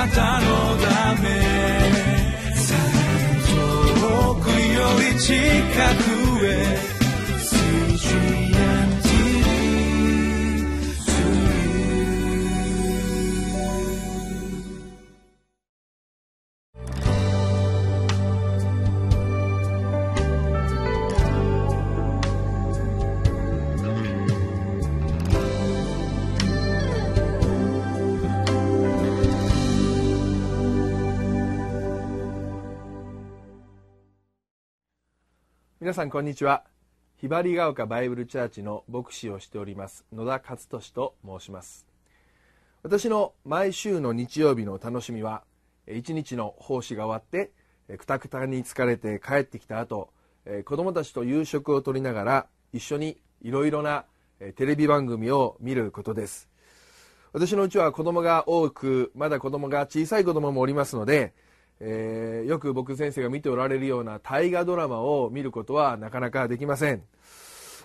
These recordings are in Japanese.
なたのため。遠くより近く。皆さんこんにちは。ひばりが丘バイブルチャーチの牧師をしております野田勝利と申します。私の毎週の日曜日の楽しみは一日の奉仕が終わってくたくたに疲れて帰ってきた後子供たちと夕食をとりながら一緒にいろいろなテレビ番組を見ることです。私のうちは子供が多くまだ子供が小さい子供もおりますのでえー、よく僕先生が見ておられるような大河ドラマを見ることはなかなかできません。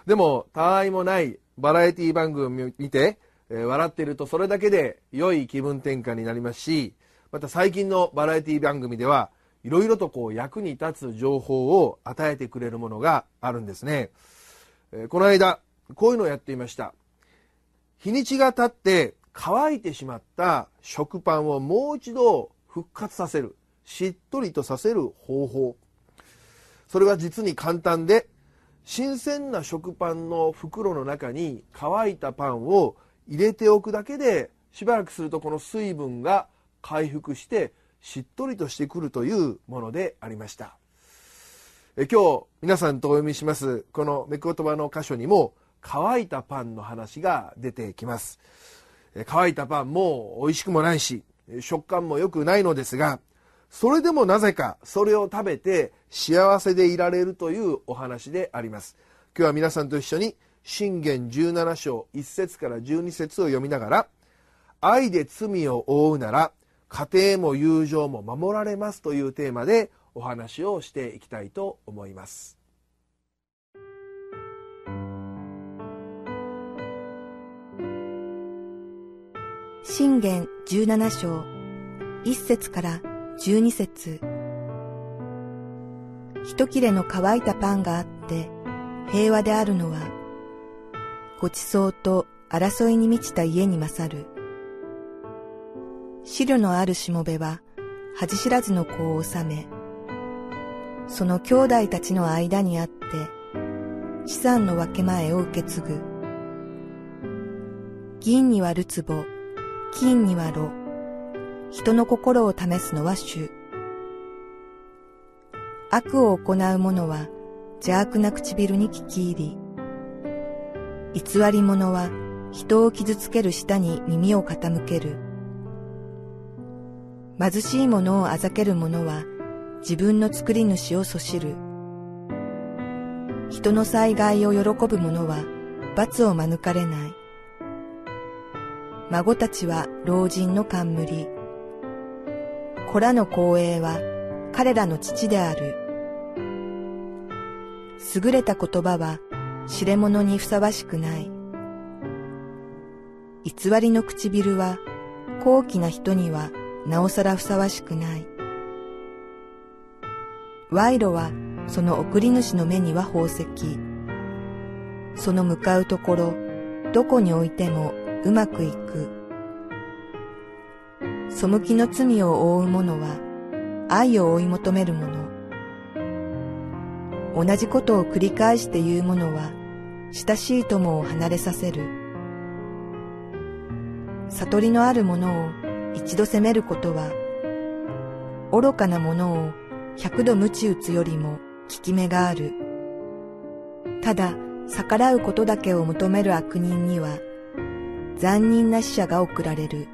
でもたわいもないバラエティ番組を見て、えー、笑っているとそれだけで良い気分転換になりますしまた最近のバラエティ番組ではいろいろとこう役に立つ情報を与えてくれるものがあるんですね、えー、この間こういうのをやっていました。日にちが経って乾いてしまった食パンをもう一度復活させる。しっとりとさせる方法。それは実に簡単で新鮮な食パンの袋の中に乾いたパンを入れておくだけでしばらくするとこの水分が回復してしっとりとしてくるというものでありました。え今日皆さんとお読みしますこのめ言葉の箇所にも乾いたパンの話が出てきます。乾いたパンも美味しくもないし食感も良くないのですがそれでもなぜかそれを食べて幸せでいられるというお話であります。今日は皆さんと一緒に信玄17章1節から12節を読みながら愛で罪を負うなら家庭も友情も守られますというテーマでお話をしていきたいと思います。信玄17章1節から12節。一切れの乾いたパンがあって平和であるのはごちそうと争いに満ちた家に勝る。資料のあるしもべは恥知らずの子を治めその兄弟たちの間にあって資産の分け前を受け継ぐ。銀にはるつぼ金には炉人の心を試すのは主。悪を行う者は邪悪な唇に聞き入り、偽り者は人を傷つける舌に耳を傾ける。貧しい者をあざける者は自分の作り主をそしる。人の災害を喜ぶ者は罰を免れない。孫たちは老人の冠。子らの光栄は彼らの父である。優れた言葉は知れ者にふさわしくない。偽りの唇は高貴な人にはなおさらふさわしくない。賄賂はその送り主の目には宝石。その向かうところ、どこに置いてもうまくいく。背きの罪を負う者は愛を追い求める者。同じことを繰り返して言う者は親しい友を離れさせる。悟りのある者を一度責めることは、愚かな者を百度鞭打つよりも効き目がある。ただ逆らうことだけを求める悪人には、残忍な死者が送られる。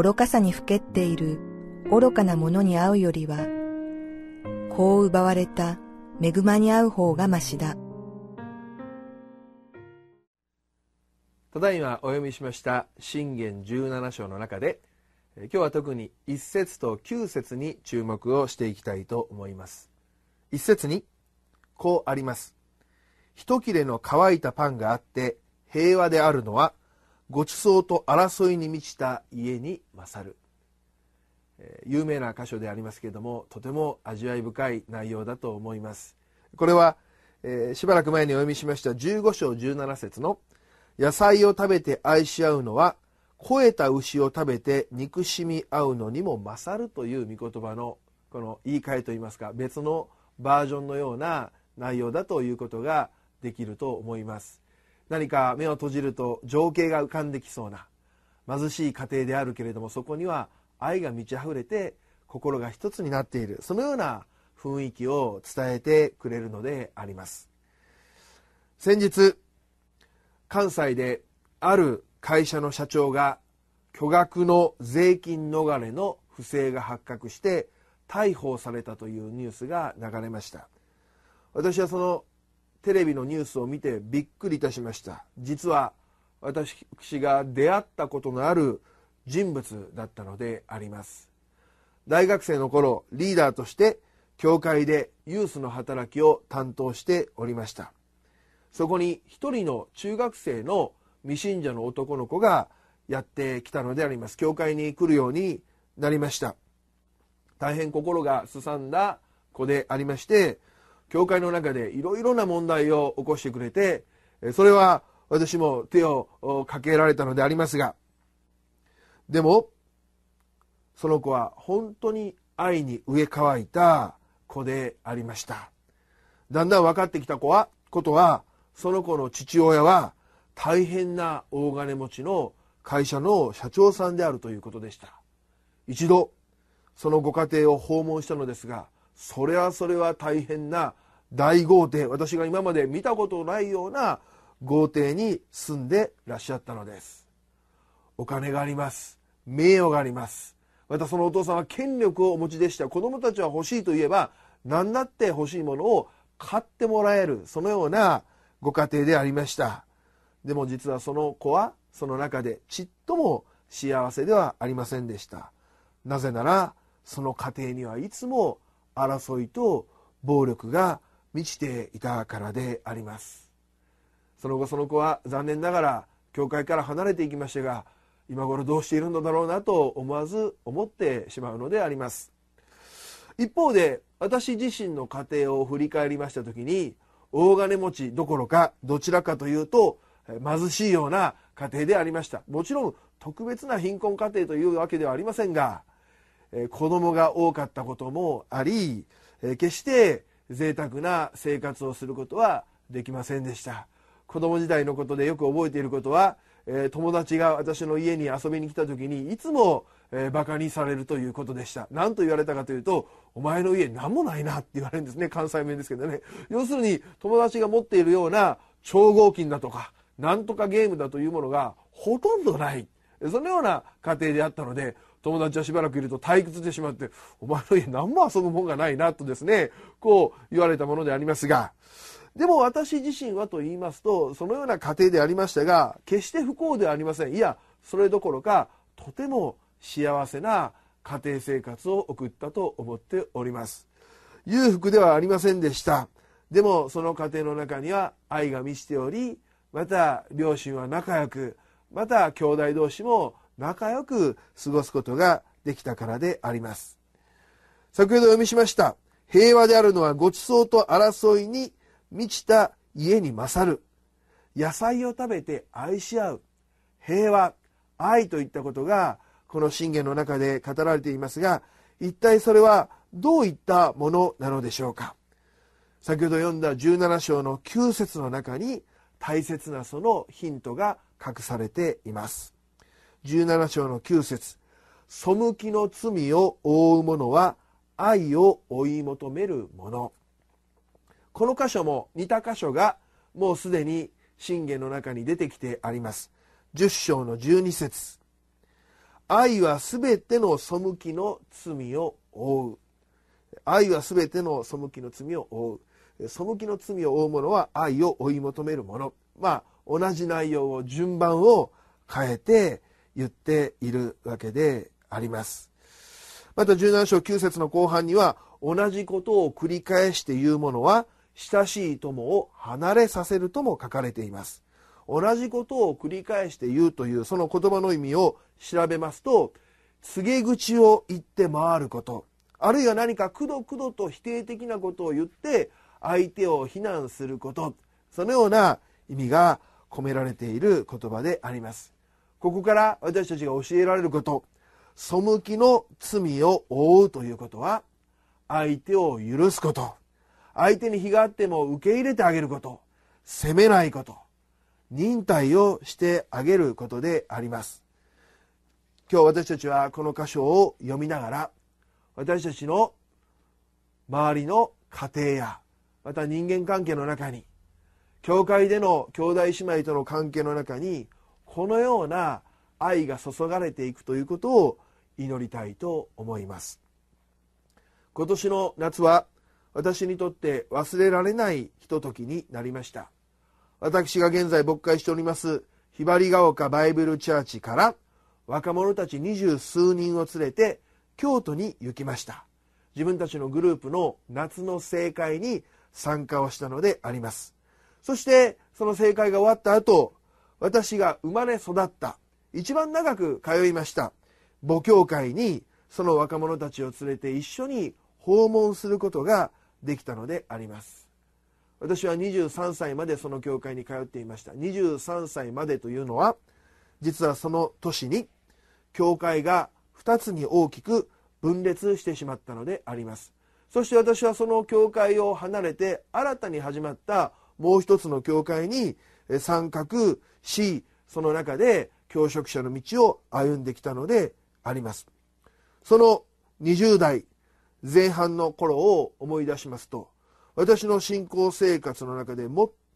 愚かさにふけっている愚かなものに会うよりは、こう奪われた恵まに会う方がましだ。ただいまお読みしました信玄17章の中で、今日は特に1節と9節に注目をしていきたいと思います。1節に、こうあります。一切れの乾いたパンがあって平和であるのはごちそうと争いに満ちた家に勝る。え有名な箇所でありますけれどもとても味わい深い内容だと思います。これは、えー、しばらく前にお読みしました15章17節の野菜を食べて愛し合うのは肥えた牛を食べて憎しみ合うのにも勝るという御言葉のこの言い換えといいますか別のバージョンのような内容だということができると思います。何か目を閉じると情景が浮かんできそうな貧しい家庭であるけれどもそこには愛が満ち溢れて心が一つになっているそのような雰囲気を伝えてくれるのであります。先日関西である会社の社長が巨額の税金逃れの不正が発覚して逮捕されたというニュースが流れました。私はそのテレビのニュースを見てびっくりいたしました。実は私が出会ったことのある人物だったのであります。大学生の頃リーダーとして教会でユースの働きを担当しておりました。そこに一人の中学生の未信者の男の子がやってきたのであります。教会に来るようになりました。大変心がすさんだ子でありまして教会の中でいろいろな問題を起こしてくれてそれは私も手をかけられたのでありますがでもその子は本当に愛に植え替いた子でありました。だんだん分かってきた子はことはその子の父親は大変な大金持ちの会社の社長さんであるということでした。一度そのご家庭を訪問したのですがそれはそれは大変な大豪邸。私が今まで見たことないような豪邸に住んでらっしゃったのです。お金があります。名誉があります。またそのお父さんは権力をお持ちでした。子供たちは欲しいといえば何だって欲しいものを買ってもらえる。そのようなご家庭でありました。でも実はその子はその中でちっとも幸せではありませんでした。なぜならその家庭にはいつも争いと暴力が満ちていたからであります。その後その子は残念ながら教会から離れていきましたが今頃どうしているのだろうなと思わず思ってしまうのであります。一方で私自身の家庭を振り返りました時に大金持ちどころかどちらかというと貧しいような家庭でありました。もちろん特別な貧困家庭というわけではありませんが子供が多かったこともあり決して贅沢な生活をすることはできませんでした。子供時代のことでよく覚えていることは友達が私の家に遊びに来た時にいつも、バカにされるということでした。何と言われたかというと「お前の家何もないな」って言われるんですね。関西弁ですけどね。要するに友達が持っているような超合金だとかなんとかゲームだというものがほとんどない。そのような家庭であったので友達はしばらくいると退屈してしまって「お前の家何も遊ぶもんがないな」とですねこう言われたものでありますが。でも私自身はと言いますとそのような家庭でありましたが決して不幸ではありません。いやそれどころかとても幸せな家庭生活を送ったと思っております。裕福ではありませんでした。でもその家庭の中には愛が満ちておりまた両親は仲良くまた兄弟同士も仲良く過ごすことができたからであります。先ほど読みしました。平和であるのはごちそうと争いに満ちた家に勝る。野菜を食べて愛し合う。平和愛といったことがこの信玄の中で語られていますが一体それはどういったものなのでしょうか。先ほど読んだ17章の9節の中に大切なそのヒントが隠されています。17章の9節。背きの罪を覆う者は愛を追い求める者。この箇所も似た箇所がもうすでに信玄の中に出てきてあります。10章の12節。愛はすべての背きの罪を負う。愛はすべての背きの罪を負う。背きの罪を負う者は愛を追い求める者。まあ同じ内容を順番を変えて言っているわけであります。また17章9節の後半には同じことを繰り返して言う者は親しい友を離れさせるとも書かれています。同じことを繰り返して言うというその言葉の意味を調べますと告げ口を言って回ること。あるいは何かくどくどと否定的なことを言って相手を非難すること。そのような意味が込められている言葉であります。ここから私たちが教えられること背きの罪を負うということは相手を許すこと。相手に非があっても受け入れてあげること。責めないこと。忍耐をしてあげることであります。今日私たちはこの箇所を読みながら私たちの周りの家庭やまた人間関係の中に教会での兄弟姉妹との関係の中にこのような愛が注がれていくということを祈りたいと思います。今年の夏は私にとって忘れられないひとときになりました。私が現在牧会しておりますひばりが丘バイブルチャーチから若者たち二十数人を連れて京都に行きました。自分たちのグループの夏の盛会に参加をしたのであります。そしてその盛会が終わった後私が生まれ育った。一番長く通いました。母教会にその若者たちを連れて一緒に訪問することができたのであります。私は23歳までその教会に通っていました。23歳までというのは実はその年に教会が2つに大きく分裂してしまったのであります。そして私はその教会を離れて新たに始まったもう一つの教会に参画しその中で教職者の道を歩んできたのであります。その20代前半の頃を思い出しますと私の信仰生活の中で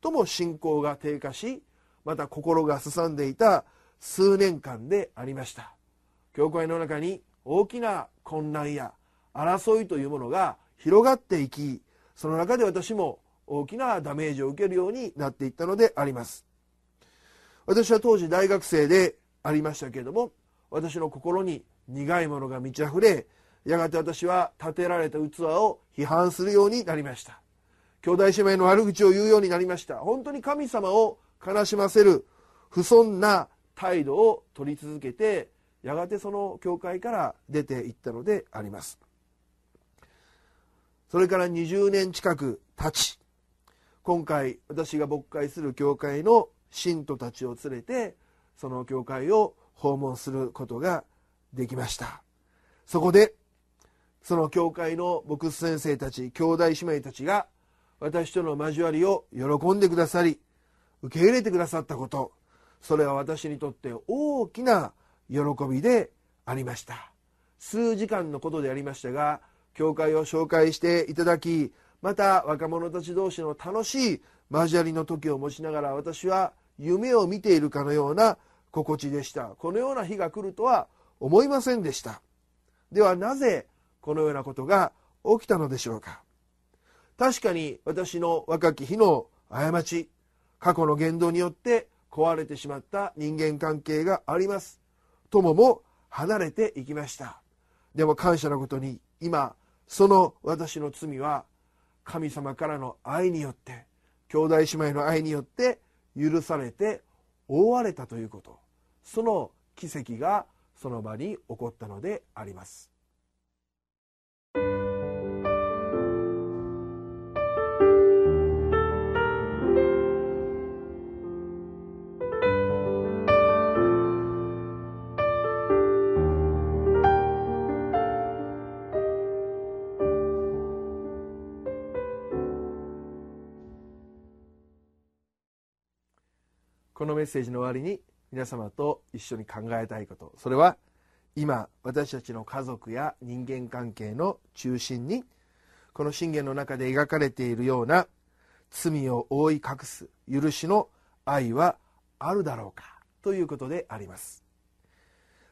最も信仰が低下しまた心がすさんでいた数年間でありました。教会の中に大きな混乱や争いというものが広がっていきその中で私も大きなダメージを受けるようになっていったのであります。私は当時大学生でありましたけれども私の心に苦いものが満ち溢れやがて私は建てられた器を批判するようになりました。兄弟姉妹の悪口を言うようになりました。本当に神様を悲しませる不遜な態度を取り続けてやがてその教会から出ていったのであります。それから20年近く経ち今回私が牧会する教会の信徒たちを連れてその教会を訪問することができました。そこでその教会の牧師先生たち兄弟姉妹たちが私との交わりを喜んでくださり受け入れてくださったことそれは私にとって大きな喜びでありました。数時間のことでありましたが教会を紹介していただきまた若者たち同士の楽しい交わりの時を持ちながら私は夢を見ているかのような心地でした。このような日が来るとは思いませんでした。ではなぜこのようなことが起きたのでしょうか。確かに私の若き日の過ち過去の言動によって壊れてしまった人間関係があります。友も離れていきました。でも感謝のことに今その私の罪は神様からの愛によって兄弟姉妹の愛によって許されて覆われたということ。その奇跡がその場に起こったのであります。メッセージの終わりに皆様と一緒に考えたいこと。それは今私たちの家族や人間関係の中心にこの信玄の中で描かれているような罪を覆い隠す許しの愛はあるだろうかということであります。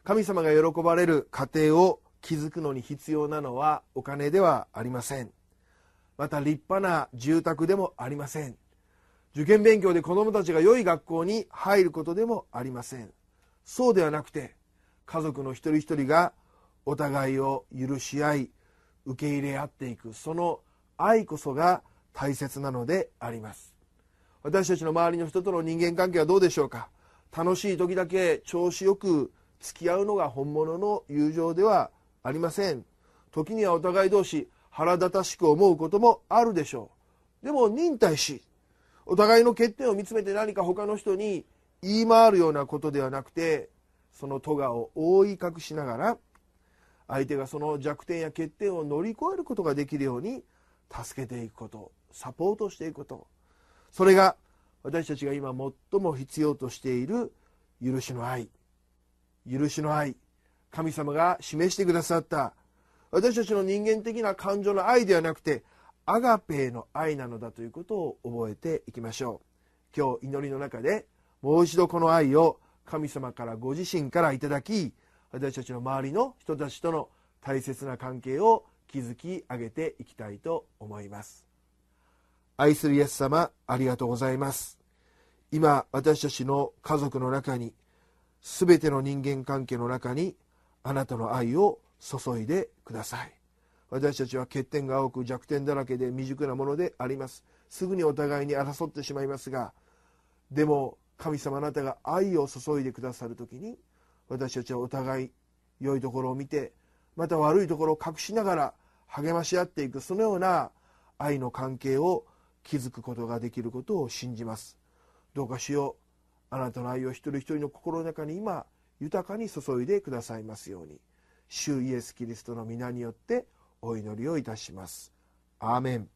神様が喜ばれる家庭を築くのに必要なのはお金ではありません。また立派な住宅でもありません。受験勉強で子どもたちが良い学校に入ることでもありません。そうではなくて家族の一人一人がお互いを許し合い受け入れ合っていくその愛こそが大切なのであります。私たちの周りの人との人間関係はどうでしょうか？楽しい時だけ調子よく付き合うのが本物の友情ではありません。時にはお互い同士腹立たしく思うこともあるでしょう。でも忍耐しお互いの欠点を見つめて何か他の人に言い回るようなことではなくてその咎を覆い隠しながら相手がその弱点や欠点を乗り越えることができるように助けていくことサポートしていくこと。それが私たちが今最も必要としている許しの愛。許しの愛。神様が示してくださった。私たちの人間的な感情の愛ではなくてアガペーの愛なのだということを覚えていきましょう。今日祈りの中でもう一度この愛を神様からご自身からいただき私たちの周りの人たちとの大切な関係を築き上げていきたいと思います。愛するイエス様ありがとうございます。今私たちの家族の中に全ての人間関係の中にあなたの愛を注いでください。私たちは欠点が多く弱点だらけで未熟なものであります。すぐにお互いに争ってしまいますがでも神様あなたが愛を注いでくださる時に私たちはお互い良いところを見てまた悪いところを隠しながら励まし合っていくそのような愛の関係を築くことができることを信じます。どうかしよう。あなたの愛を一人一人の心の中に今豊かに注いでくださいますように。主イエス・キリストの皆によってお祈りをいたします。アーメン。